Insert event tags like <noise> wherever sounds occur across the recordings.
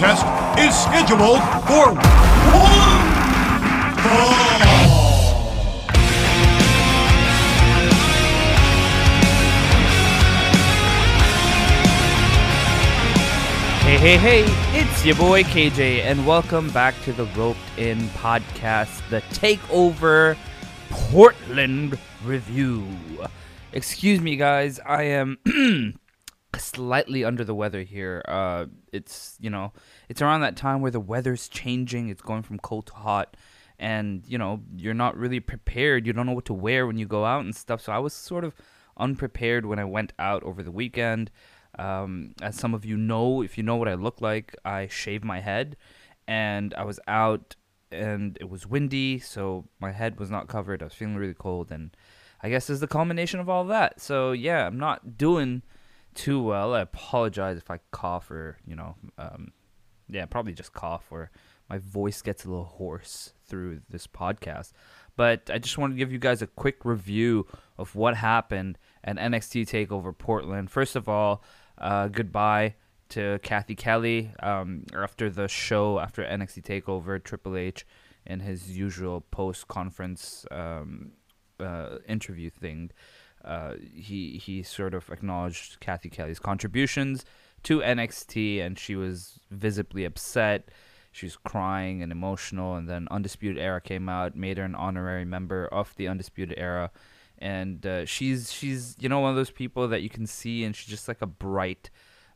contest is scheduled for one fall. Hey, hey, hey, it's your boy KJ, and welcome back to the Roped In podcast, the Takeover Portland review. Excuse me, guys, I am <clears throat> slightly under the weather here. Uh, it's, you know, it's around that time where the weather's changing, it's going from cold to hot, and, you know, you're not really prepared. You don't know what to wear when you go out and stuff, so I was sort of unprepared when I went out over the weekend. Um, as some of you know, if you know what I look like, I shave my head, and I was out, and it was windy, so my head was not covered. I was feeling really cold, and I guess is the culmination of all that. So yeah, I'm not doing too well. I apologize if I cough or you know, um, yeah, probably just cough or my voice gets a little hoarse through this podcast. But I just want to give you guys a quick review of what happened at NXT Takeover Portland. First of all, uh, goodbye to Kathy Kelly um, after the show, after NXT Takeover, Triple H, in his usual post conference um, uh, interview thing. Uh, he he sort of acknowledged Kathy Kelly's contributions to NXT, and she was visibly upset. She was crying and emotional, and then Undisputed Era came out, made her an honorary member of the Undisputed Era, and uh, she's she's you know one of those people that you can see, and she's just like a bright,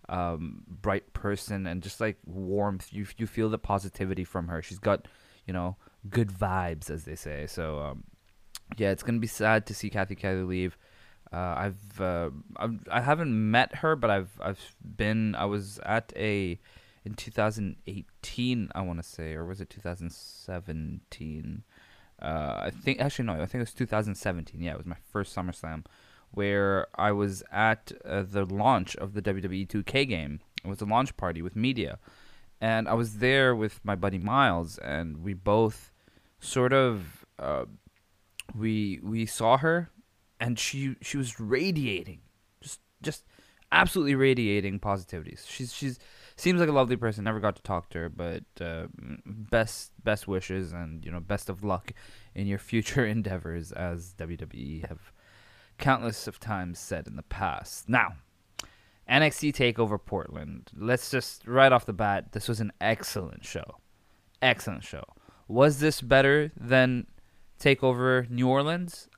um, bright person, and just like warmth. You you feel the positivity from her. She's got you know good vibes, as they say. So um, yeah, it's gonna be sad to see Kathy Kelly leave. Uh, I've, uh, I've I haven't met her, but I've I've been. I was at a in 2018, I want to say, or was it 2017? Uh, I think actually no, I think it was 2017. Yeah, it was my first SummerSlam, where I was at uh, the launch of the WWE 2K game. It was a launch party with media, and I was there with my buddy Miles, and we both sort of uh, we we saw her, and she she was radiating, just just absolutely radiating positivity. She's she's seems like a lovely person. Never got to talk to her, but uh, best best wishes and you know best of luck in your future <laughs> endeavors, as WWE have countless of times said in the past. Now, NXT Takeover Portland. Let's just right off the bat, this was an excellent show. Excellent show. Was this better than Takeover New Orleans?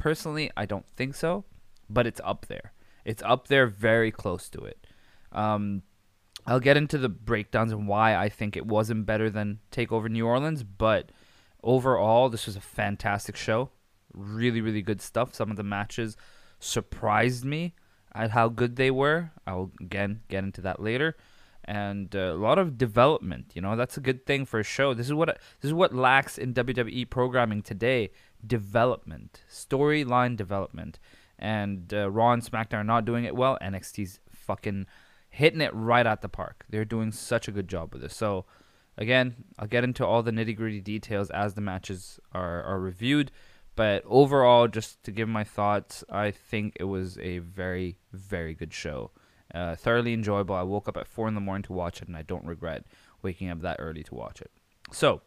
Personally, I don't think so, but it's up there. It's up there, very close to it. Um, I'll get into the breakdowns and why I think it wasn't better than Takeover New Orleans, but overall, this was a fantastic show. Really, really good stuff. Some of the matches surprised me at how good they were. I'll again get into that later. And uh, a lot of development, you know, that's a good thing for a show. This is what this is what lacks in WWE programming today: development, storyline development. And uh, Raw and SmackDown are not doing it well. NXT's fucking hitting it right at the park. They're doing such a good job with this. So, again, I'll get into all the nitty gritty details as the matches are, are reviewed. But overall, just to give my thoughts, I think it was a very, very good show. Uh, thoroughly enjoyable. I woke up at 4 in the morning to watch it, and I don't regret waking up that early to watch it. So,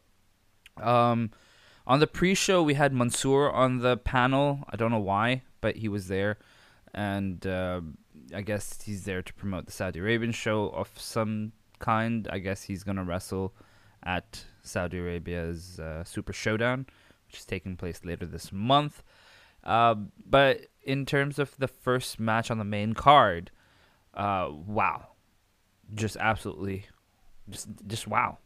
um, on the pre show, we had Mansoor on the panel. I don't know why, but he was there. And uh, I guess he's there to promote the Saudi Arabian show of some kind. I guess he's gonna wrestle at Saudi Arabia's uh, Super Showdown, which is taking place later this month. Uh, but in terms of the first match on the main card, uh, wow, just absolutely, just just wow.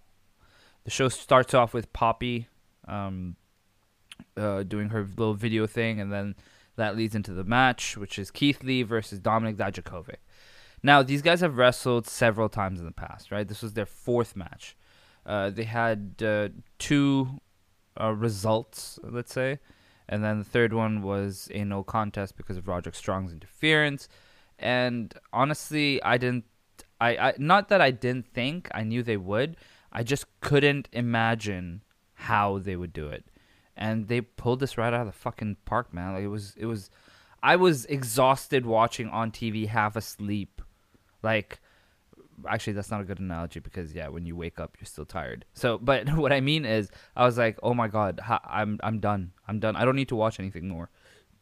The show starts off with Poppy um, uh, doing her little video thing, and then that leads into the match, which is Keith Lee versus Dominik Dijakovic. Now, these guys have wrestled several times in the past, right? This was their fourth match. Uh, they had uh, two uh, results, let's say, and then the third one was a no contest because of Roderick Strong's interference. And honestly, I didn't. I, I not that I didn't think I knew they would. I just couldn't imagine how they would do it and they pulled this right out of the fucking park, man. Like it was, it was. I was exhausted watching on TV, half asleep, like actually that's not a good analogy because yeah, when you wake up, you're still tired. So, <laughs> but what I mean is, I was like, oh my god, I'm I'm done. I'm done. I don't need to watch anything more.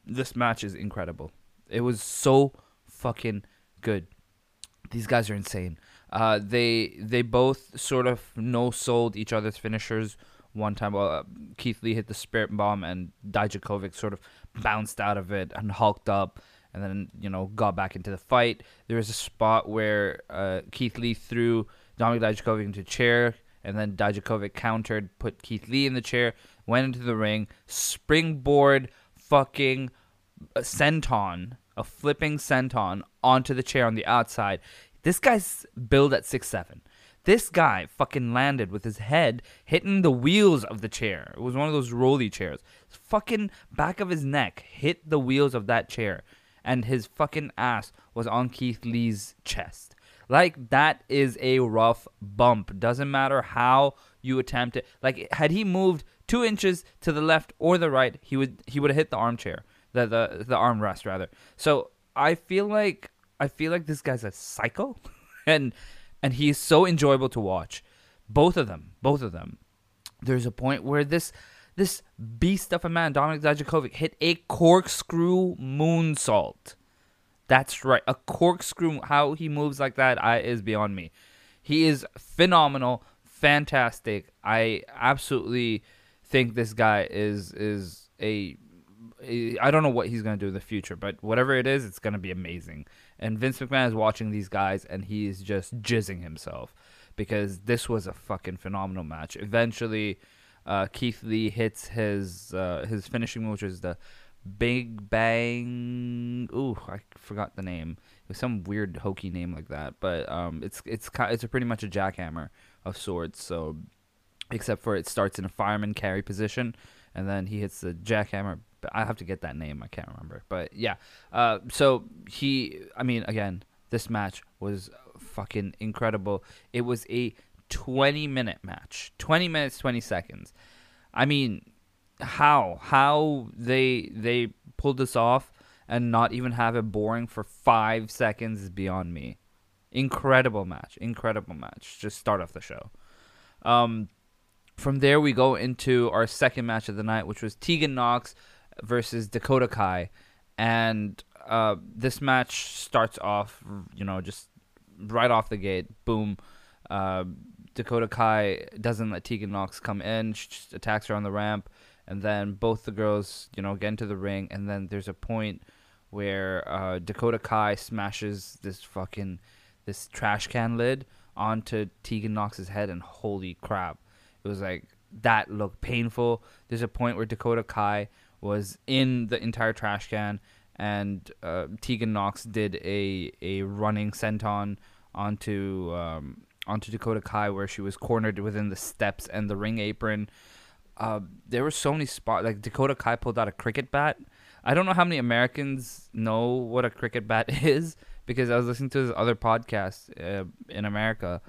This match is incredible. It was so fucking good. These guys are insane. Uh, they they both sort of no sold each other's finishers one time. Well, uh, Keith Lee hit the spirit bomb and Dijakovic sort of bounced out of it and hulked up and then you know got back into the fight. There was a spot where uh, Keith Lee threw Dominik Dijakovic into a chair, and then Dijakovic countered, put Keith Lee in the chair, went into the ring, springboard fucking a senton, a flipping senton onto the chair on the outside. This guy's billed at six seven. This guy fucking landed with his head hitting the wheels of the chair. It was one of those rolly chairs. His fucking back of his neck hit the wheels of that chair and his fucking ass was on Keith Lee's chest. Like that is a rough bump. Doesn't matter how you attempt it. Like had he moved two inches to the left or the right, he would he would have hit the armchair, the the the armrest rather. So I feel like I feel like this guy's a psycho, <laughs> and and he's so enjoyable to watch. Both of them, both of them. There's a point where this this beast of a man, Dominik Dijakovic, hit a corkscrew moonsault. That's right, a corkscrew. How he moves like that I, is beyond me. He is phenomenal, fantastic. I absolutely think this guy is is a. a I don't know what he's gonna do in the future, but whatever it is, it's gonna be amazing. And Vince McMahon is watching these guys, and he is just jizzing himself because this was a fucking phenomenal match. Eventually, uh, Keith Lee hits his uh, his finishing move, which is the Big Bang. Ooh, I forgot the name. It was some weird hokey name like that, but um, it's it's it's a pretty much a jackhammer of sorts. So, except for it starts in a fireman carry position, and then he hits the jackhammer. I have to get that name. I can't remember, but yeah. Uh, so he, I mean, again, this match was fucking incredible. It was a 20 minute match. 20 minutes 20 seconds. I mean how? How they they pulled this off and not even have it boring for five seconds is beyond me. Incredible match. Incredible match. Just start off the show. Um from there we go into our second match of the night which was Tegan Nox versus dakota kai. And uh, this match starts off you know just right off the gate boom uh, Dakota Kai doesn't let Tegan Nox come in. She just attacks her on the ramp, and then both the girls, you know, get into the ring, and then there's a point where uh, Dakota Kai smashes this fucking this trash can lid onto Tegan Nox's head, and holy crap, it was like that looked painful. There's a point where Dakota Kai was in the entire trash can, and uh, Tegan Nox did a a running senton onto um, onto Dakota Kai where she was cornered within the steps and the ring apron. Uh, there were so many spots. Like Dakota Kai pulled out a cricket bat. I don't know how many Americans know what a cricket bat <laughs> is because I was listening to this other podcast uh, in America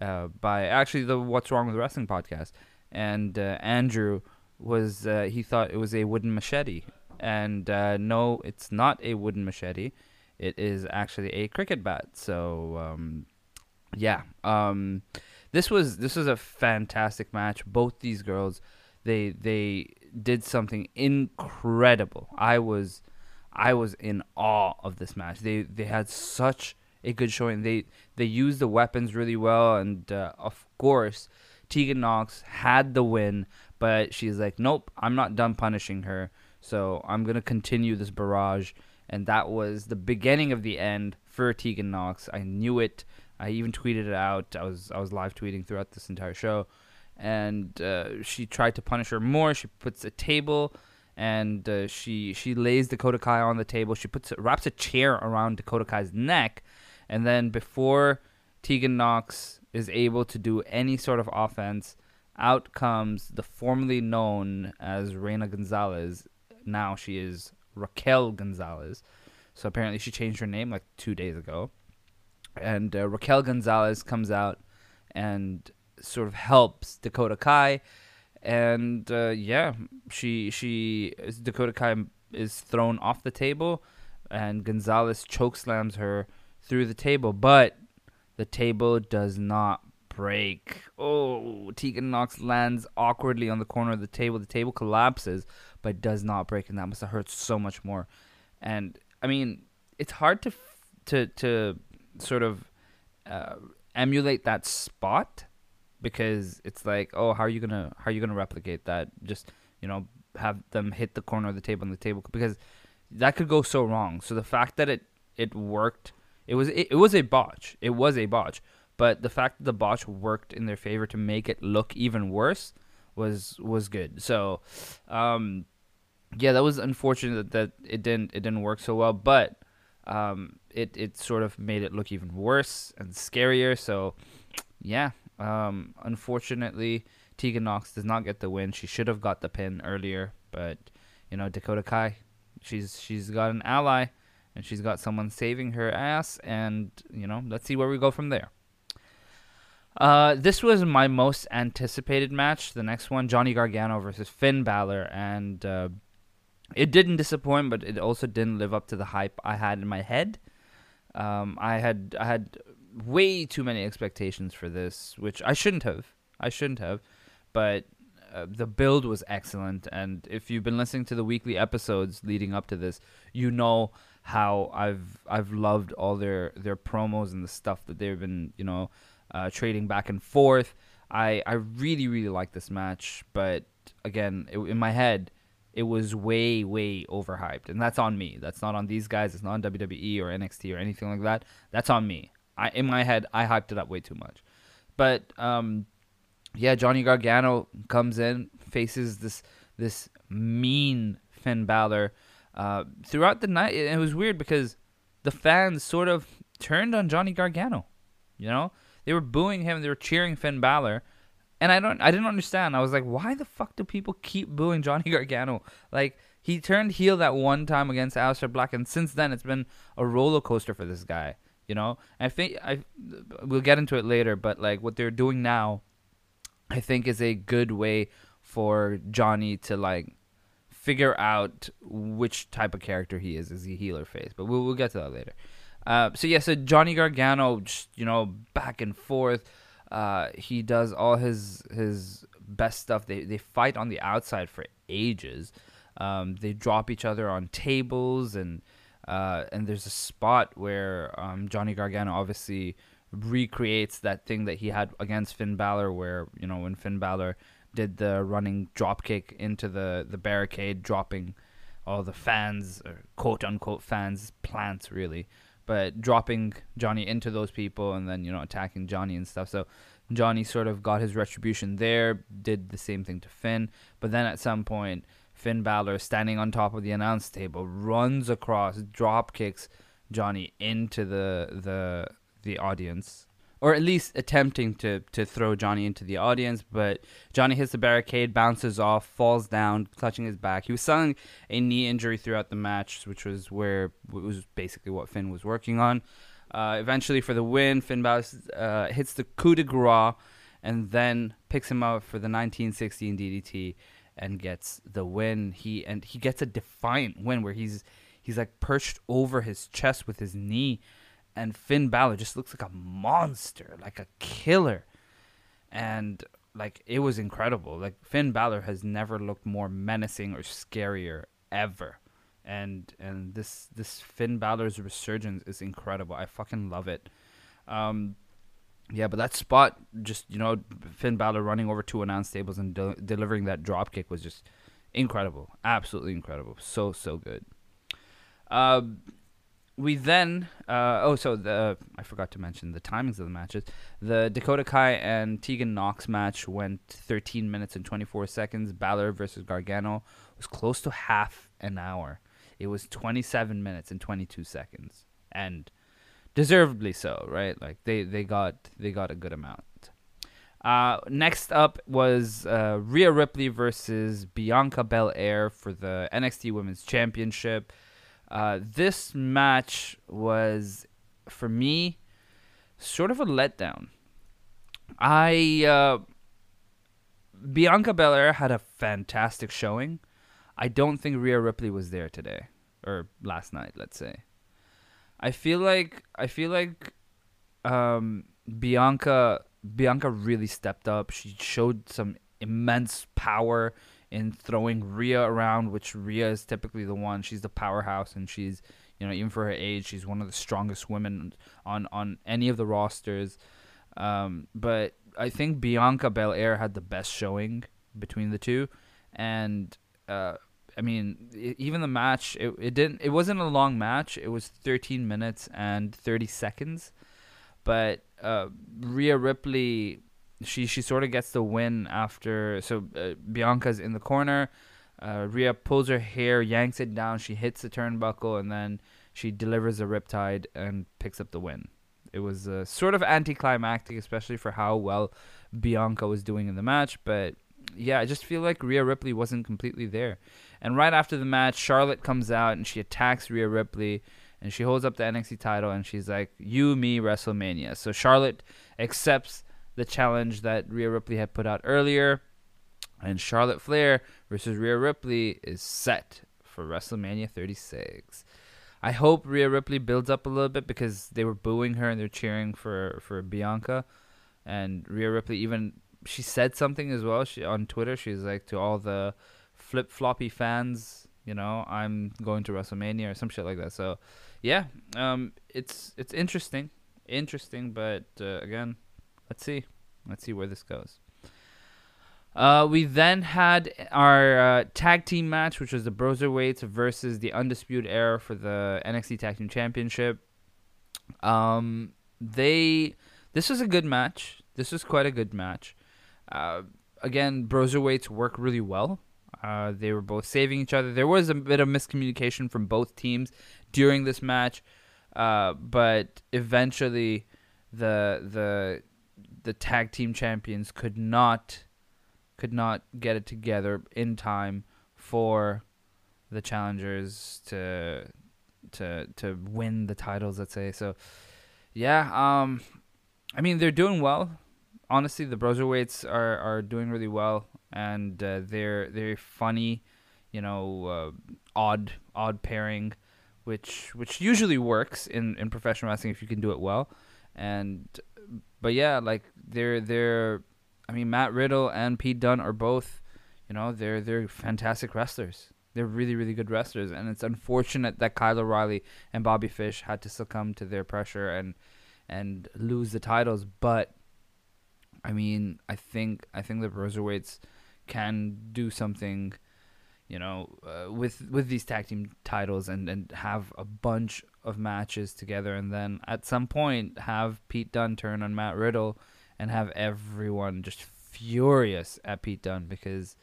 uh, by actually the What's Wrong with Wrestling podcast, and uh, Andrew was uh, he thought it was a wooden machete, and uh, no, it's not a wooden machete. It is actually a cricket bat. So um, yeah, um, this was this was a fantastic match. Both these girls, they they did something incredible. I was I was in awe of this match. They they had such a good showing. They they used the weapons really well, and uh, of course, Tegan Nox had the win. But she's like, nope, I'm not done punishing her. So I'm gonna continue this barrage, and that was the beginning of the end for Tegan Nox. I knew it. I even tweeted it out. I was I was live tweeting throughout this entire show, and uh, she tried to punish her more. She puts a table, and uh, she she lays Dakota Kai on the table. She puts wraps a chair around Dakota Kai's neck, and then before Tegan Nox is able to do any sort of offense, out comes the formerly known as Reina Gonzalez. Now she is Raquel Gonzalez. So apparently she changed her name like two days ago and uh, Raquel Gonzalez comes out and sort of helps Dakota Kai, and uh, yeah, she she Dakota Kai is thrown off the table, and Gonzalez chokeslams her through the table, but The table does not break. Oh, Tegan Nox lands awkwardly on the corner of the table. The table collapses, but does not break, and that must have hurt so much more. And I mean, it's hard to to to sort of uh, emulate that spot because it's like, oh, how are you gonna how are you gonna replicate that? Just you know, have them hit the corner of the table on the table because that could go so wrong. So the fact that it it worked, it was it, it was a botch. It was a botch. But the fact that the botch worked in their favor to make it look even worse was was good. So, um, yeah, that was unfortunate that it didn't it didn't work so well. But um, it it sort of made it look even worse and scarier. So, yeah, um, unfortunately, Tegan Nox does not get the win. She should have got the pin earlier, but you know Dakota Kai, she's she's got an ally, and she's got someone saving her ass, and you know let's see where we go from there. Uh, this was my most anticipated match. The next one, Johnny Gargano versus Finn Balor, and uh, it didn't disappoint, but it also didn't live up to the hype I had in my head. Um, I had I had way too many expectations for this, which I shouldn't have. I shouldn't have, but uh, the build was excellent. And if you've been listening to the weekly episodes leading up to this, you know how I've I've loved all their their promos and the stuff that they've been you know uh, trading back and forth. I I really really like this match, but again, it, in my head, it was way way overhyped, and that's on me. That's not on these guys. It's not on WWE or NXT or anything like that. That's on me. I in my head, I hyped it up way too much. But um, yeah, Johnny Gargano comes in, faces this this mean Finn Balor. Uh, throughout the night, it, it was weird because the fans sort of turned on Johnny Gargano. You know, they were booing him. They were cheering Finn Balor. And I don't I didn't understand. I was like, why the fuck do people keep booing Johnny <laughs> Gargano? Like he turned heel that one time against Aleister Black, and since then it's been a roller coaster for this guy. You know, I think I we'll get into it later, but like what they're doing now, I think is a good way for Johnny to like figure out which type of character he is. Is he heel or face? But we'll we'll get to that later. Uh, so yeah, so Johnny Gargano, just you know, back and forth. Uh, he does all his his best stuff. They they fight on the outside for ages. Um, they drop each other on tables and uh, and there's a spot where um, Johnny Gargano obviously recreates that thing that he had against Finn Balor, where you know when Finn Balor did the running drop kick into the the barricade, dropping all the fans, or quote unquote fans, plants really but dropping Johnny into those people and then you know attacking Johnny and stuff. So Johnny sort of got his retribution there, did the same thing to Finn, but then at some point Finn Balor standing on top of the announce table runs across, drop kicks Johnny into the the the audience or at least attempting to to throw Johnny into the audience. But Johnny hits the barricade, bounces off, falls down, clutching his back. He was selling a knee injury throughout the match, which was where was basically what Finn was working on. Uh, eventually, for the win, Finn Balor uh, hits the coup de grace and then picks him up for the 1916 DDT and gets the win. He and he gets a defiant win where he's he's like perched over his chest with his knee and Finn Balor just looks like a monster, like a killer. And like it was incredible. Like Finn Balor has never looked more menacing or scarier ever. And and this this Finn Balor's resurgence is incredible. I fucking love it. Um yeah, but that spot just, you know, Finn Balor running over two announce tables and de- delivering that drop kick was just incredible. Absolutely incredible. So so good. Um we then uh, oh so the I forgot to mention the timings of the matches. The Dakota Kai and Tegan Nox match went 13 minutes and 24 seconds. Balor versus Gargano was close to half an hour. It was 27 minutes and 22 seconds, and deservedly so, right? Like they they got they got a good amount. Uh, next up was uh, Rhea Ripley versus Bianca Belair for the NXT Women's Championship. Uh, this match was, for me, sort of a letdown. I uh, Bianca Belair had a fantastic showing. I don't think Rhea Ripley was there today or last night. Let's say. I feel like I feel like um, Bianca Bianca really stepped up. She showed some immense power in throwing Rhea around, which Rhea is typically the one. She's the powerhouse, and she's you know even for her age, she's one of the strongest women on on any of the rosters. Um, but I think Bianca Belair had the best showing between the two, and uh, I mean even the match it, it didn't it wasn't a long match. It was 13 minutes and 30 seconds, but uh, Rhea Ripley she she sort of gets the win after so uh, Bianca's in the corner. Uh, Rhea pulls her hair, yanks it down. She hits the turnbuckle, and then she delivers a riptide and picks up the win. It was uh, sort of anticlimactic, especially for how well Bianca was doing in the match. But yeah, I just feel like Rhea Ripley wasn't completely there. And right after the match, Charlotte comes out and she attacks Rhea Ripley and she holds up the NXT title and she's like, "You, me, WrestleMania." So Charlotte accepts the challenge that Rhea Ripley had put out earlier, and Charlotte Flair versus Rhea Ripley is set for WrestleMania 36. I hope Rhea Ripley builds up a little bit because they were booing her and they're cheering for for Bianca, and Rhea Ripley even she said something as well. She on Twitter she's like to all the flip floppy fans, you know, I'm going to WrestleMania or some shit like that. So yeah, um, it's it's interesting, interesting, but uh, again, let's see, let's see where this goes. Uh, we then had our uh, tag team match, which was the Broserweights versus the Undisputed Era for the NXT Tag Team Championship. Um, they this was a good match. This was quite a good match. Uh, again, Broserweights work really well. Uh, they were both saving each other. There was a bit of miscommunication from both teams during this match, uh, but eventually the the the tag team champions could not could not get it together in time for the challengers to to to win the titles. Let's say so. Yeah, um, I mean they're doing well. Honestly, the Broserweights are are doing really well, and uh, they're they're funny, you know, uh, odd odd pairing, which which usually works in in professional wrestling if you can do it well, and but yeah, like they're they're I mean Matt Riddle and Pete Dunne are both, you know, they're they're fantastic wrestlers. They're really really good wrestlers, and it's unfortunate that Kyle O'Reilly and Bobby Fish had to succumb to their pressure and and lose the titles. But I mean, I think I think the Broserweights can do something, you know, uh, with with these tag team titles and and have a bunch of matches together, and then at some point have Pete Dunne turn on Matt Riddle and have everyone just furious at Pete Dunne because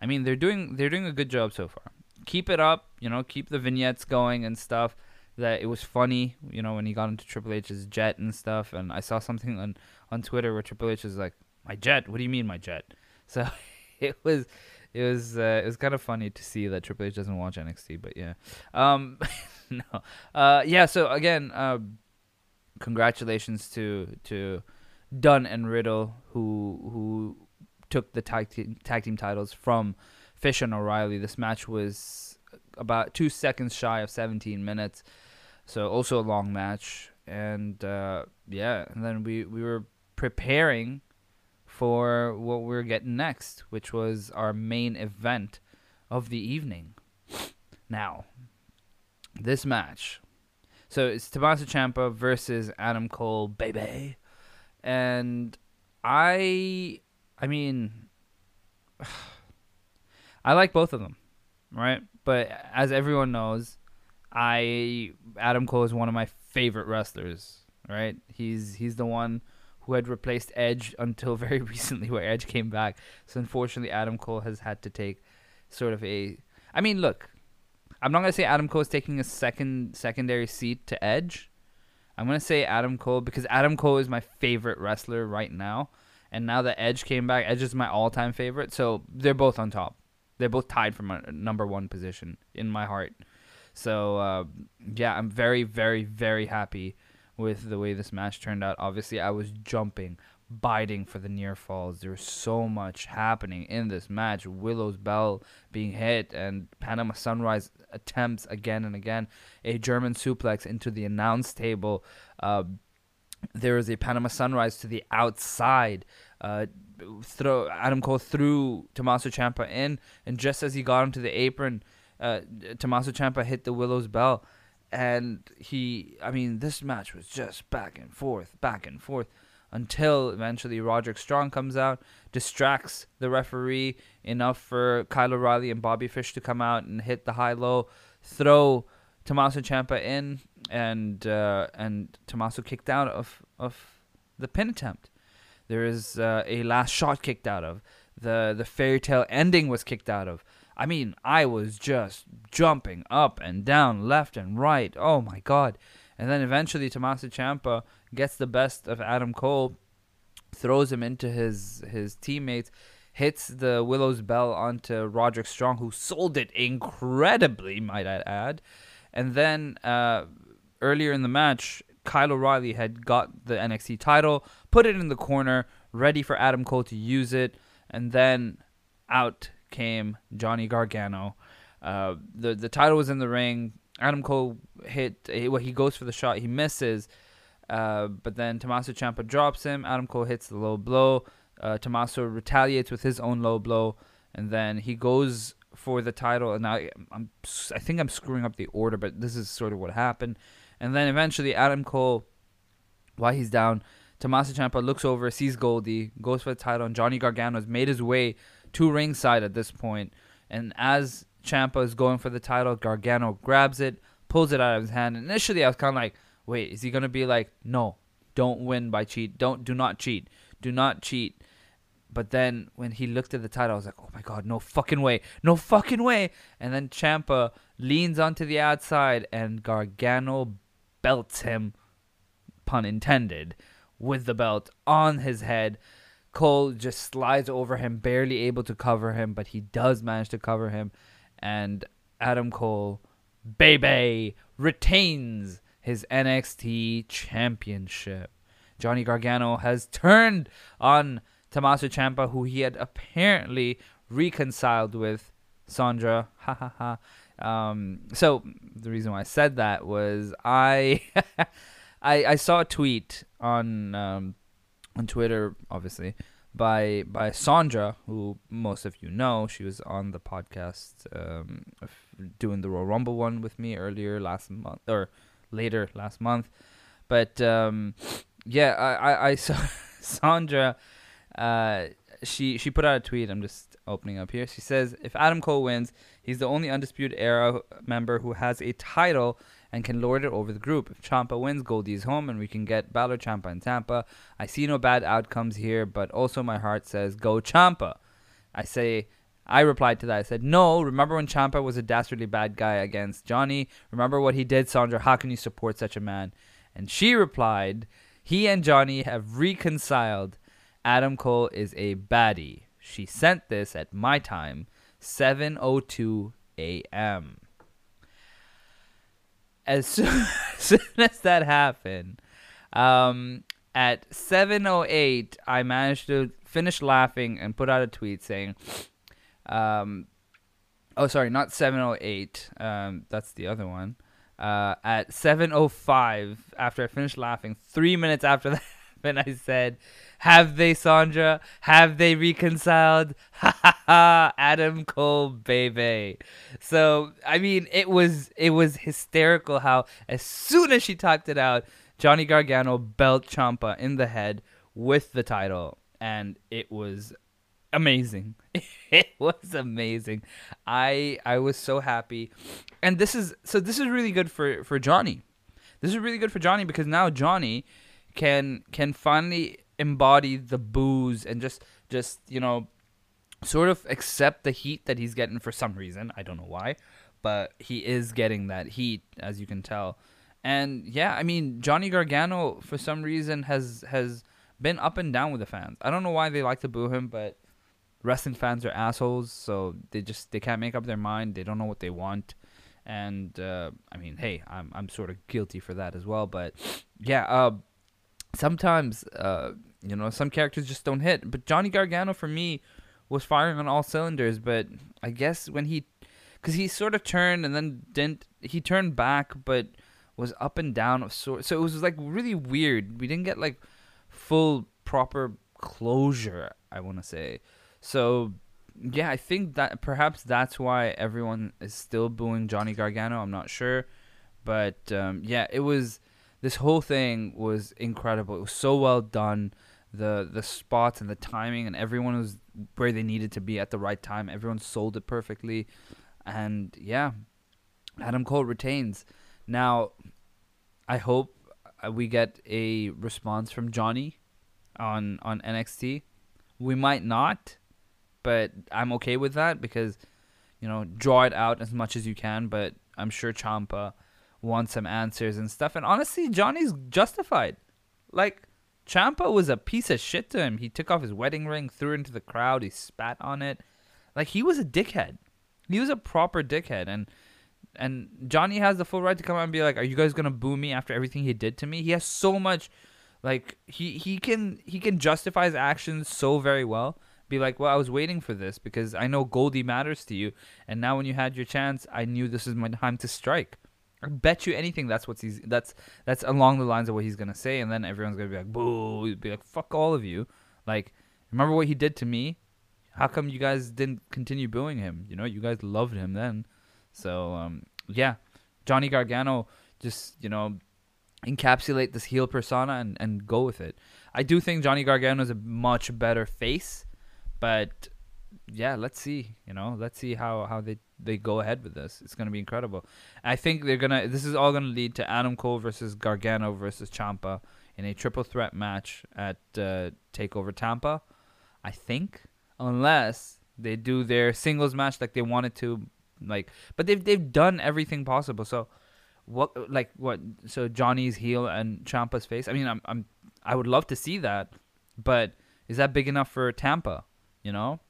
I mean they're doing they're doing a good job so far. Keep it up, you know, keep the vignettes going and stuff. That it was funny, you know, when he got into Triple H's jet and stuff. And I saw something on on Twitter where Triple H was like, "My jet? What do you mean my jet?" So <laughs> it was it was uh, it was kind of funny to see that Triple H doesn't watch NXT, but yeah, um, <laughs> no, uh, yeah. So again, uh, congratulations to to Dunne and Riddle, who who took the tag team, tag team titles from Fish and O'Reilly. This match was about two seconds shy of 17 minutes, so also a long match. And uh, yeah, and then we we were preparing for what we are getting next, which was our main event of the evening. Now, this match. So it's Tommaso Ciampa versus Adam Cole, baby and I, I mean, <sighs> I like both of them, right? But as everyone knows, I Adam Cole is one of my favorite wrestlers, right? He's he's the one who had replaced Edge until very <laughs> recently, where Edge came back. So unfortunately, Adam Cole has had to take sort of a. I mean, look, I'm not gonna say Adam Cole is taking a second secondary seat to Edge, I'm gonna say Adam Cole because Adam Cole is my favorite wrestler right now, and now that Edge came back, Edge is my all-time favorite. So they're both on top. They're both tied for my number one position in my heart. So uh, yeah, I'm very, very, very happy with the way this match turned out. Obviously, I was jumping biting for the near falls. There's so much happening in this match. Willow's bell being hit and Panama Sunrise attempts again and again a German suplex into the announce table. Uh, there was a Panama Sunrise to the outside. Uh, throw Adam Cole threw Tommaso Ciampa in, and just as he got him to the apron, uh, Tommaso Ciampa hit the Willow's Bell, and he. I mean, this match was just back and forth, back and forth, until eventually Roderick Strong comes out, distracts the referee enough for Kyle O'Reilly and Bobby Fish to come out and hit the high low, throw Tommaso Ciampa in, and uh, and Tommaso kicked out of of the pin attempt. There is uh, a last shot kicked out of. The the fairy tale ending was kicked out of. I mean, I was just jumping up and down, left and right. Oh my god. And then eventually Tommaso Ciampa gets the best of Adam Cole, throws him into his his teammates, hits the Willow's Bell onto Roderick Strong, who sold it incredibly, might I add. And then uh, earlier in the match, Kyle O'Reilly had got the NXT title, put it in the corner, ready for Adam Cole to use it, and then out came Johnny Gargano. Uh, the the title was in the ring. Adam Cole hit. Well, he goes for the shot. He misses. Uh, but then Tommaso Ciampa drops him. Adam Cole hits the low blow. Uh, Tommaso retaliates with his own low blow, and then he goes for the title. And I, I'm, I think I'm screwing up the order, but this is sort of what happened. And then eventually, Adam Cole, while he's down, Tommaso Ciampa looks over, sees Goldie, goes for the title, and Johnny Gargano has made his way to ringside at this point. And as Ciampa is going for the title, Gargano grabs it, pulls it out of his hand. Initially, I was kind of like, wait, is he gonna be like, no, don't win by cheat, don't, do not cheat, do not cheat. But then when he looked at the title, I was like, oh my god, no fucking way, no fucking way. And then Ciampa leans onto the outside, and Gargano belts him, pun intended, with the belt on his head. Cole just slides over him, barely able to cover him, but he does manage to cover him. And Adam Cole, baby, retains his NXT championship. Johnny Gargano has turned on Tommaso Ciampa, who he had apparently reconciled with Sandra. <laughs> Ha ha ha. Um, so the reason why I said that was I, <laughs> I, I saw a tweet on um, on Twitter, obviously, by by Sandra, who most of you know. She was on the podcast um, doing the Royal Rumble one with me earlier last month or later last month. But um, yeah, I, I, I saw <laughs> Sandra. Uh, she she put out a tweet. I'm just opening up here. She says, "If Adam Cole wins, he's the only undisputed era member who has a title and can lord it over the group. If Ciampa wins, Goldie's home, and we can get Balor, Ciampa, and Tampa. I see no bad outcomes here, but also my heart says go Ciampa. I say." I replied to that. I said, No, remember when Ciampa was a dastardly bad guy against Johnny? Remember what he did, Sandra? How can you support such a man? And she replied, He and Johnny have reconciled. Adam Cole is a baddie. She sent this at my time, 7:02 a.m. <laughs> As soon, as that happened, um, at 7:08, I managed to finish laughing and put out a tweet saying, um, "Oh, sorry, not 7:08. Um, that's the other one." Uh, at 7:05, after I finished laughing, three minutes after <laughs> that, <laughs> and I said, have they, Sandra? Have they reconciled? Ha ha ha! Adam Cole, baby. So I mean, it was it was hysterical how as soon as she talked it out, Johnny Gargano belt Ciampa in the head with the title, and it was amazing. <laughs> it was amazing. I I was so happy, and this is so this is really good for for Johnny. This is really good for Johnny because now Johnny can can finally embody the boos and just just you know sort of accept the heat that he's getting for some reason. I don't know why, but he is getting that heat as you can tell. And yeah, I mean Johnny Gargano for some reason has has been up and down with the fans. I don't know why they like to boo him, but wrestling fans are assholes, so they just they can't make up their mind. They don't know what they want. And uh, I mean, hey, I'm I'm sort of guilty for that as well. But yeah, uh, sometimes uh, you know, some characters just don't hit. But Johnny Gargano for me was firing on all cylinders. But I guess when he, because he sort of turned and then didn't, he turned back, but was up and down of sort. So it was like really weird. We didn't get like full proper closure. I want to say. So yeah, I think that perhaps that's why everyone is still booing Johnny Gargano. I'm not sure, but um, yeah, it was. This whole thing was incredible. It was so well done. The the spots and the timing and everyone was where they needed to be at the right time. Everyone sold it perfectly, and yeah, Adam Cole retains. Now, I hope uh, we get a response from Johnny on on NXT. We might not, but I'm okay with that because you know draw it out as much as you can. But I'm sure Ciampa wants some answers and stuff. And honestly, Johnny's justified. Like Ciampa was a piece of shit to him. He took off his wedding ring, threw it into the crowd, he spat on it. Like he was a dickhead. He was a proper dickhead, and and Johnny has the full right to come out and be like, "Are you guys gonna boo me after everything he did to me?" He has so much, like he he can he can justify his actions so very well. Be like, "Well, I was waiting for this because I know Goldie matters to you, and now when you had your chance, I knew this is my time to strike." I bet you anything that's what he's that's that's along the lines of what he's gonna say, and then everyone's gonna be like, "Boo!" He'd be like, "Fuck all of you!" Like, remember what he did to me? How come you guys didn't continue booing him? You know, you guys loved him then. So um, yeah, Johnny Gargano just you know encapsulate this heel persona and, and go with it. I do think Johnny Gargano is a much better face, but yeah, let's see. You know, let's see how how they they go ahead with this. It's gonna be incredible. I think they're gonna. This is all gonna lead to Adam Cole versus Gargano versus Ciampa in a triple threat match at uh, Takeover Tampa. I think, unless they do their singles match like they wanted to, like, but they've they've done everything possible. So, what like what? So Johnny's heel and Ciampa's face. I mean, I'm I'm I would love to see that, but is that big enough for Tampa? You know,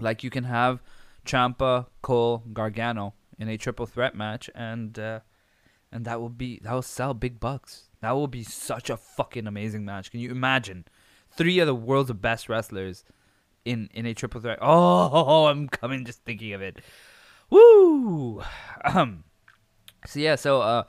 like you can have Ciampa, Cole, Gargano in a triple threat match, and uh, and that will be that will sell big bucks. That will be such a fucking amazing match. Can you imagine? Three of the world's best wrestlers in in a triple threat. Oh, <laughs> I'm coming just thinking of it. Woo! Um. <clears throat> So yeah, so uh,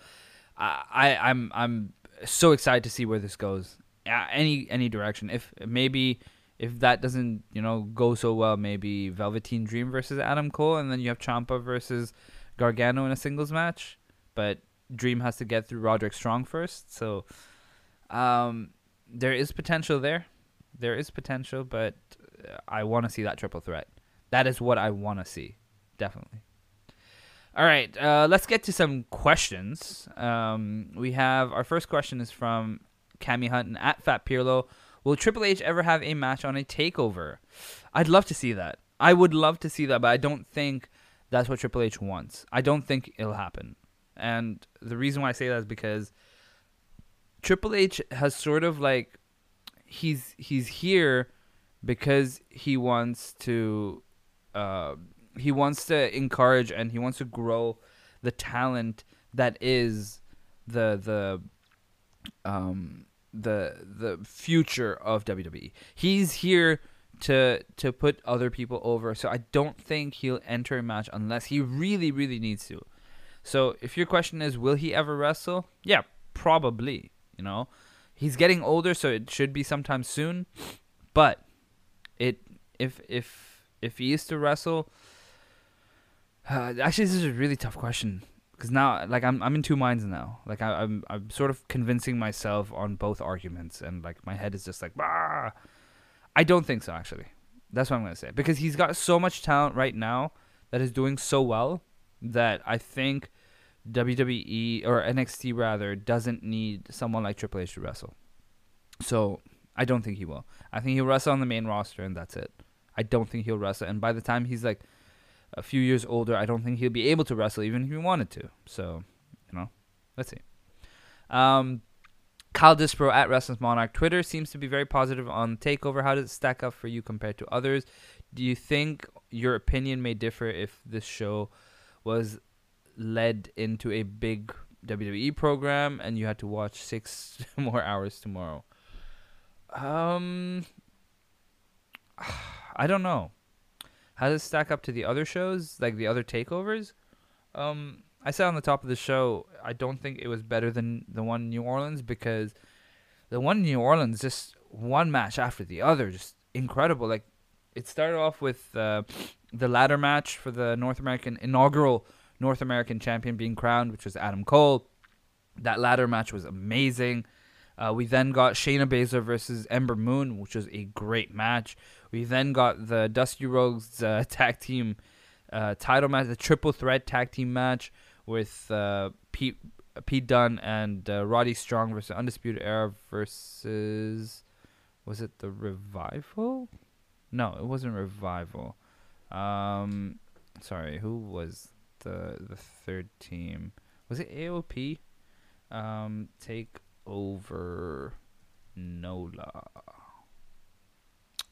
I I'm I'm so excited to see where this goes. Uh, any any direction. If maybe if that doesn't you know go so well, maybe Velveteen Dream versus Adam Cole, and then you have Ciampa versus Gargano in a singles match. But Dream has to get through Roderick Strong first, so um, there is potential there. There is potential, but I want to see that triple threat. That is what I want to see, definitely. All right, uh, let's get to some questions. Um, we have our first question is from Cami Hunt and at Fat Pirlo. Will Triple H ever have a match on a takeover? I'd love to see that. I would love to see that, but I don't think that's what Triple H wants. I don't think it'll happen. And the reason why I say that is because Triple H has sort of like he's he's here because he wants to uh, he wants to encourage and he wants to grow the talent that is the the um the the future of WWE. He's here to to put other people over. So I don't think he'll enter a match unless he really really needs to. So if your question is will he ever wrestle? Yeah, probably, you know. He's getting older so it should be sometime soon. But it if if if he is to wrestle uh, <sighs> actually this is a really tough question because now like I'm I'm in two minds now. Like I, am I'm, I'm sort of convincing myself on both arguments, and like my head is just like, bah. I don't think so. Actually, that's what I'm gonna say because he's got so much talent right now that is doing so well that I think WWE or NXT rather doesn't need someone like Triple H to wrestle. So I don't think he will. I think he'll wrestle on the main roster and that's it. I don't think he'll wrestle. And by the time he's like a few years older, I don't think he'll be able to wrestle even if he wanted to. So, you know, let's see. Um, Kyle Dispro at Restless Monarch. Twitter seems to be very positive on Takeover. How does it stack up for you compared to others? Do you think your opinion may differ if this show was led into a big WWE program and you had to watch six <laughs> more hours tomorrow? Um, <sighs> I don't know. How does it stack up to the other shows, like the other takeovers? Um, I said on the top of the show, I don't think it was better than the one in New Orleans because the one in New Orleans just one match after the other, just incredible. Like it started off with uh, the ladder match for the North American inaugural North American champion being crowned, which was Adam Cole. That ladder match was amazing. Uh, we then got Shayna Baszler versus Ember Moon, which was a great match. We then got the Dusty Rhodes uh, <laughs> tag team uh, title match, the triple threat tag team match with uh, Pete Pete Dunne and uh, Roddy Strong versus Undisputed Era versus was it the Revival? No, it wasn't Revival. Um, sorry, who was the the third team? Was it AOP? Um, take over Nola.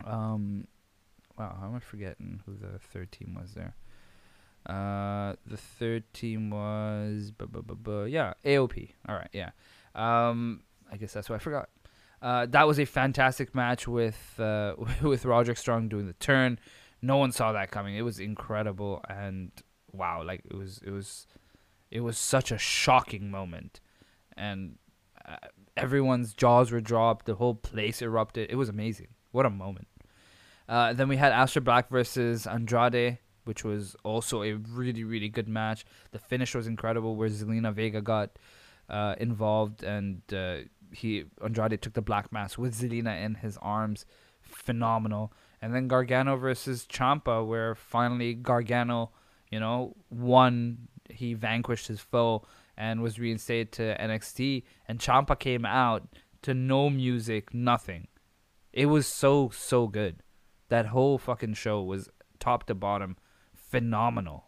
Um, wow, how am I forgetting who the third team was there? Uh, the third team was bu- bu- bu- bu- yeah AOP. All right, yeah. Um, I guess that's what I forgot. Uh, that was a fantastic match with uh, <laughs> with Roderick Strong doing the turn. No one saw that coming. It was incredible and wow, like it was it was it was such a shocking moment, and everyone's jaws were dropped. The whole place erupted. It was amazing. What a moment. Uh, then we had Aleister Black versus Andrade, which was also a really really good match. The finish was incredible, where Zelina Vega got uh, involved and uh, he Andrade took the black mask with Zelina in his arms. Phenomenal. And then Gargano versus Ciampa, where finally Gargano, you know, won. He vanquished his foe and was reinstated to NXT. And Ciampa came out to no music, nothing. It was so so good. That whole fucking show was top to bottom phenomenal.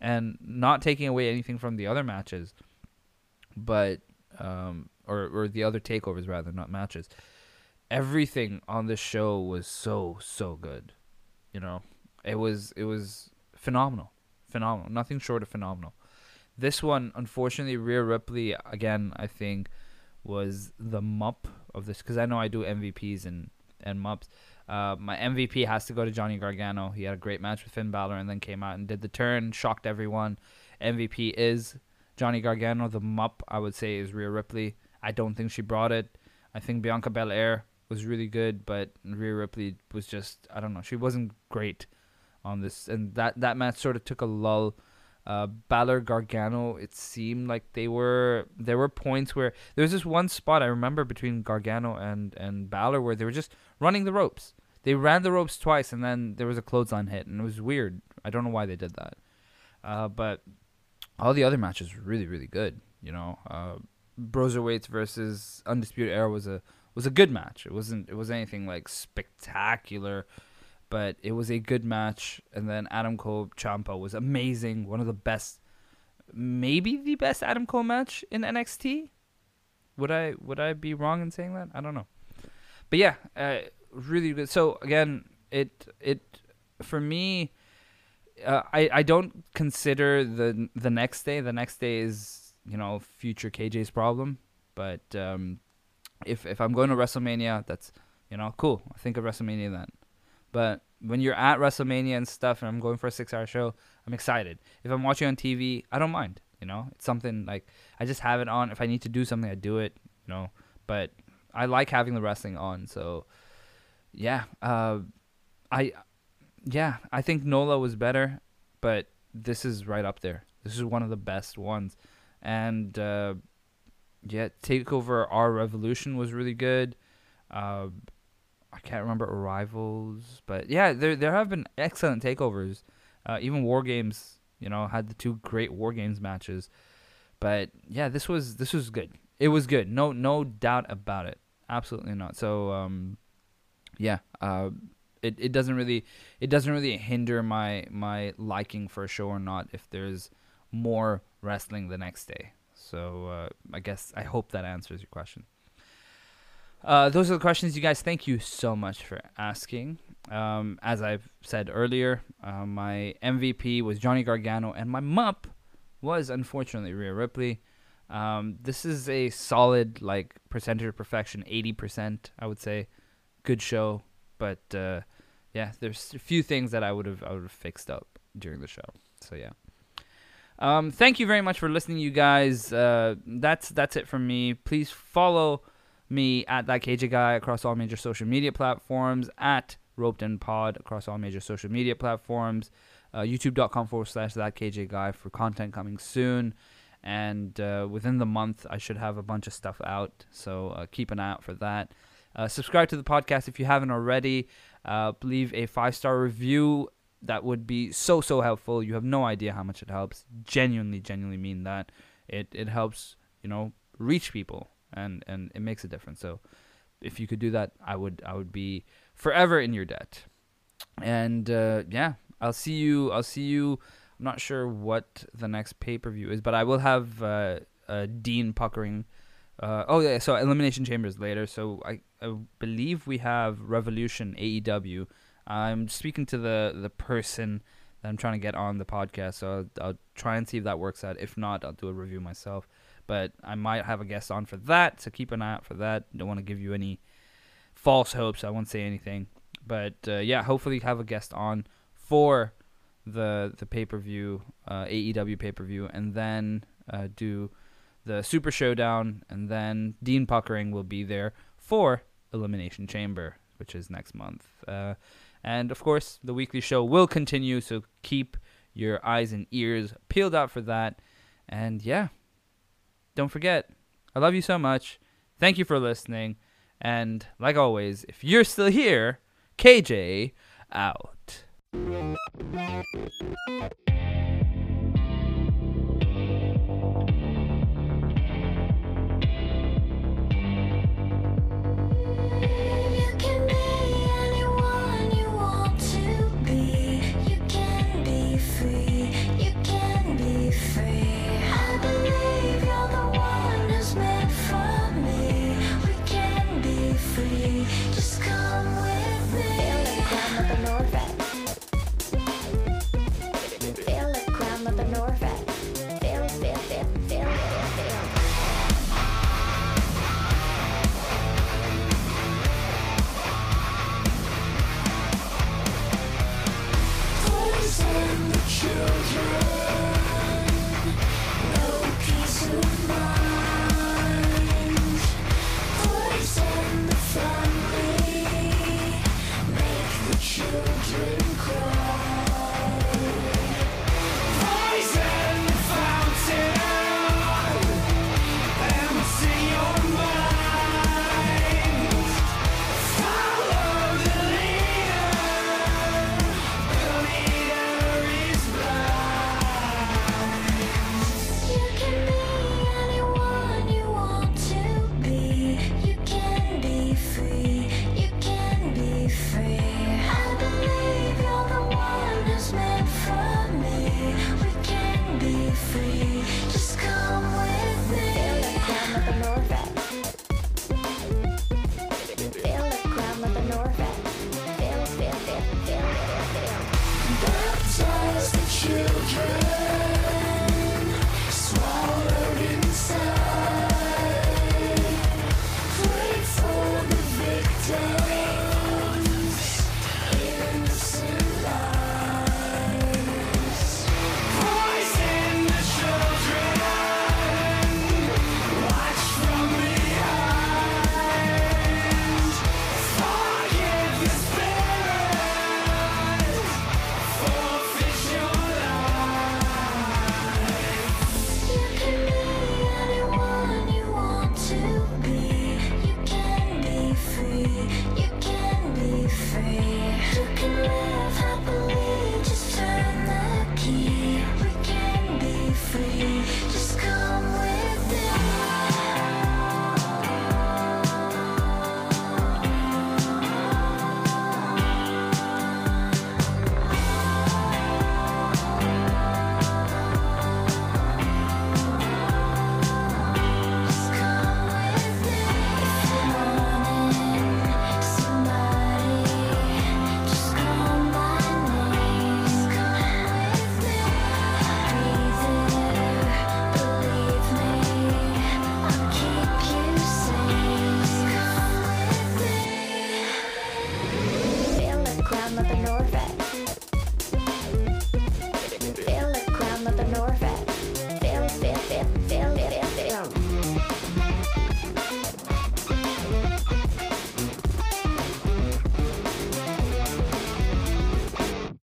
And not taking away anything from the other matches, but um, or or the other takeovers rather, not matches. Everything on this show was so so good. You know, it was it was phenomenal, phenomenal. Nothing short of phenomenal. This one, unfortunately, Rhea Ripley again. I think was the mup of this because I know I do MVPs and and mups. Uh, my MVP has to go to Johnny Gargano. He had a great match with Finn Balor and then came out and did the turn, shocked everyone. MVP is Johnny Gargano. The mup I would say is Rhea Ripley. I don't think she brought it. I think Bianca Belair was really good, but Rhea Ripley was just I don't know. She wasn't great on this, and that that match sort of took a lull. Uh, Balor Gargano, it seemed like they were there were points where there was this one spot I remember between Gargano and and Balor where they were just running the ropes. They ran the ropes twice, and then there was a clothesline hit, and it was weird. I don't know why they did that, uh, but all the other matches were really really good. You know, uh, Broserweights versus Undisputed Era was a was a good match. It wasn't it was anything like spectacular, but it was a good match. And then Adam Cole Ciampa was amazing. One of the best, maybe the best Adam Cole match in NXT. Would I would I be wrong in saying that? I don't know. But yeah, uh, really good. So again, it it for me. Uh, I, I don't consider the the next day. The next day is you know future KJ's problem. But um, if if I'm going to WrestleMania, that's you know cool. I think of WrestleMania then. But when you're at WrestleMania and stuff, and I'm going for a six-hour show, I'm excited. If I'm watching on TV, I don't mind. You know, it's something like I just have it on. If I need to do something, I do it. You know, but I like having the wrestling on. So yeah, uh, I yeah, I think Nola was better, but this is right up there. This is one of the best ones and uh, yeah, Takeover R Evolution was really good. Uh, I can't remember Arrivals, but yeah, there there have been excellent takeovers. Uh, even War Games, you know, had the two great War Games matches. But yeah, this was this was good. It was good. No no doubt about it. Absolutely not. So um, yeah, uh, it it doesn't really it doesn't really hinder my my liking for a show or not if there's more wrestling the next day. So uh, I guess I hope that answers your question. Uh, those are the questions, you guys. Thank you so much for asking. Um, as I've said earlier, uh, my MVP was Johnny Gargano, and my MUP was unfortunately Rhea Ripley. Um, this is a solid like percentage of perfection, eighty percent, I would say. Good show, but uh, yeah, there's a few things that I would have I would have fixed up during the show. So yeah. Um, thank you very much for listening, you guys. Uh, that's that's it from me. Please follow me at that KJ guy across all major social media platforms at Roped In Pod across all major social media platforms. Uh, YouTube.com forward slash that KJ guy for content coming soon. And uh, within the month, I should have a bunch of stuff out. So uh, keep an eye out for that. Uh, subscribe to the podcast if you haven't already. Uh, leave a five star review that would be so so helpful. You have no idea how much it helps. Genuinely, genuinely mean that. It it helps you know reach people and and it makes a difference. So if you could do that, I would I would be forever in your debt. And uh, yeah, I'll see you. I'll see you. I'm not sure what the next pay per view is, but I will have uh, uh, Dean Puckering. Uh, oh yeah, so Elimination Chambers later. So I, I believe we have Revolution AEW I'm speaking to the the person that I'm trying to get on the podcast, so I'll, I'll try and see if that works out. If not, I'll do a review myself. But I might have a guest on for that, so keep an eye out for that. Don't want to give you any false hopes. I won't say anything, but uh, yeah, hopefully have a guest on for the the pay per view, uh, AEW pay per view, and then uh, do the Super Showdown, and then Dean Puckering will be there for Elimination Chamber, which is next month. Uh, and of course, the weekly show will continue, so keep your eyes and ears peeled out for that. And yeah, don't forget, I love you so much. Thank you for listening. And like always, if you're still here, KJ out. Mother Norvett.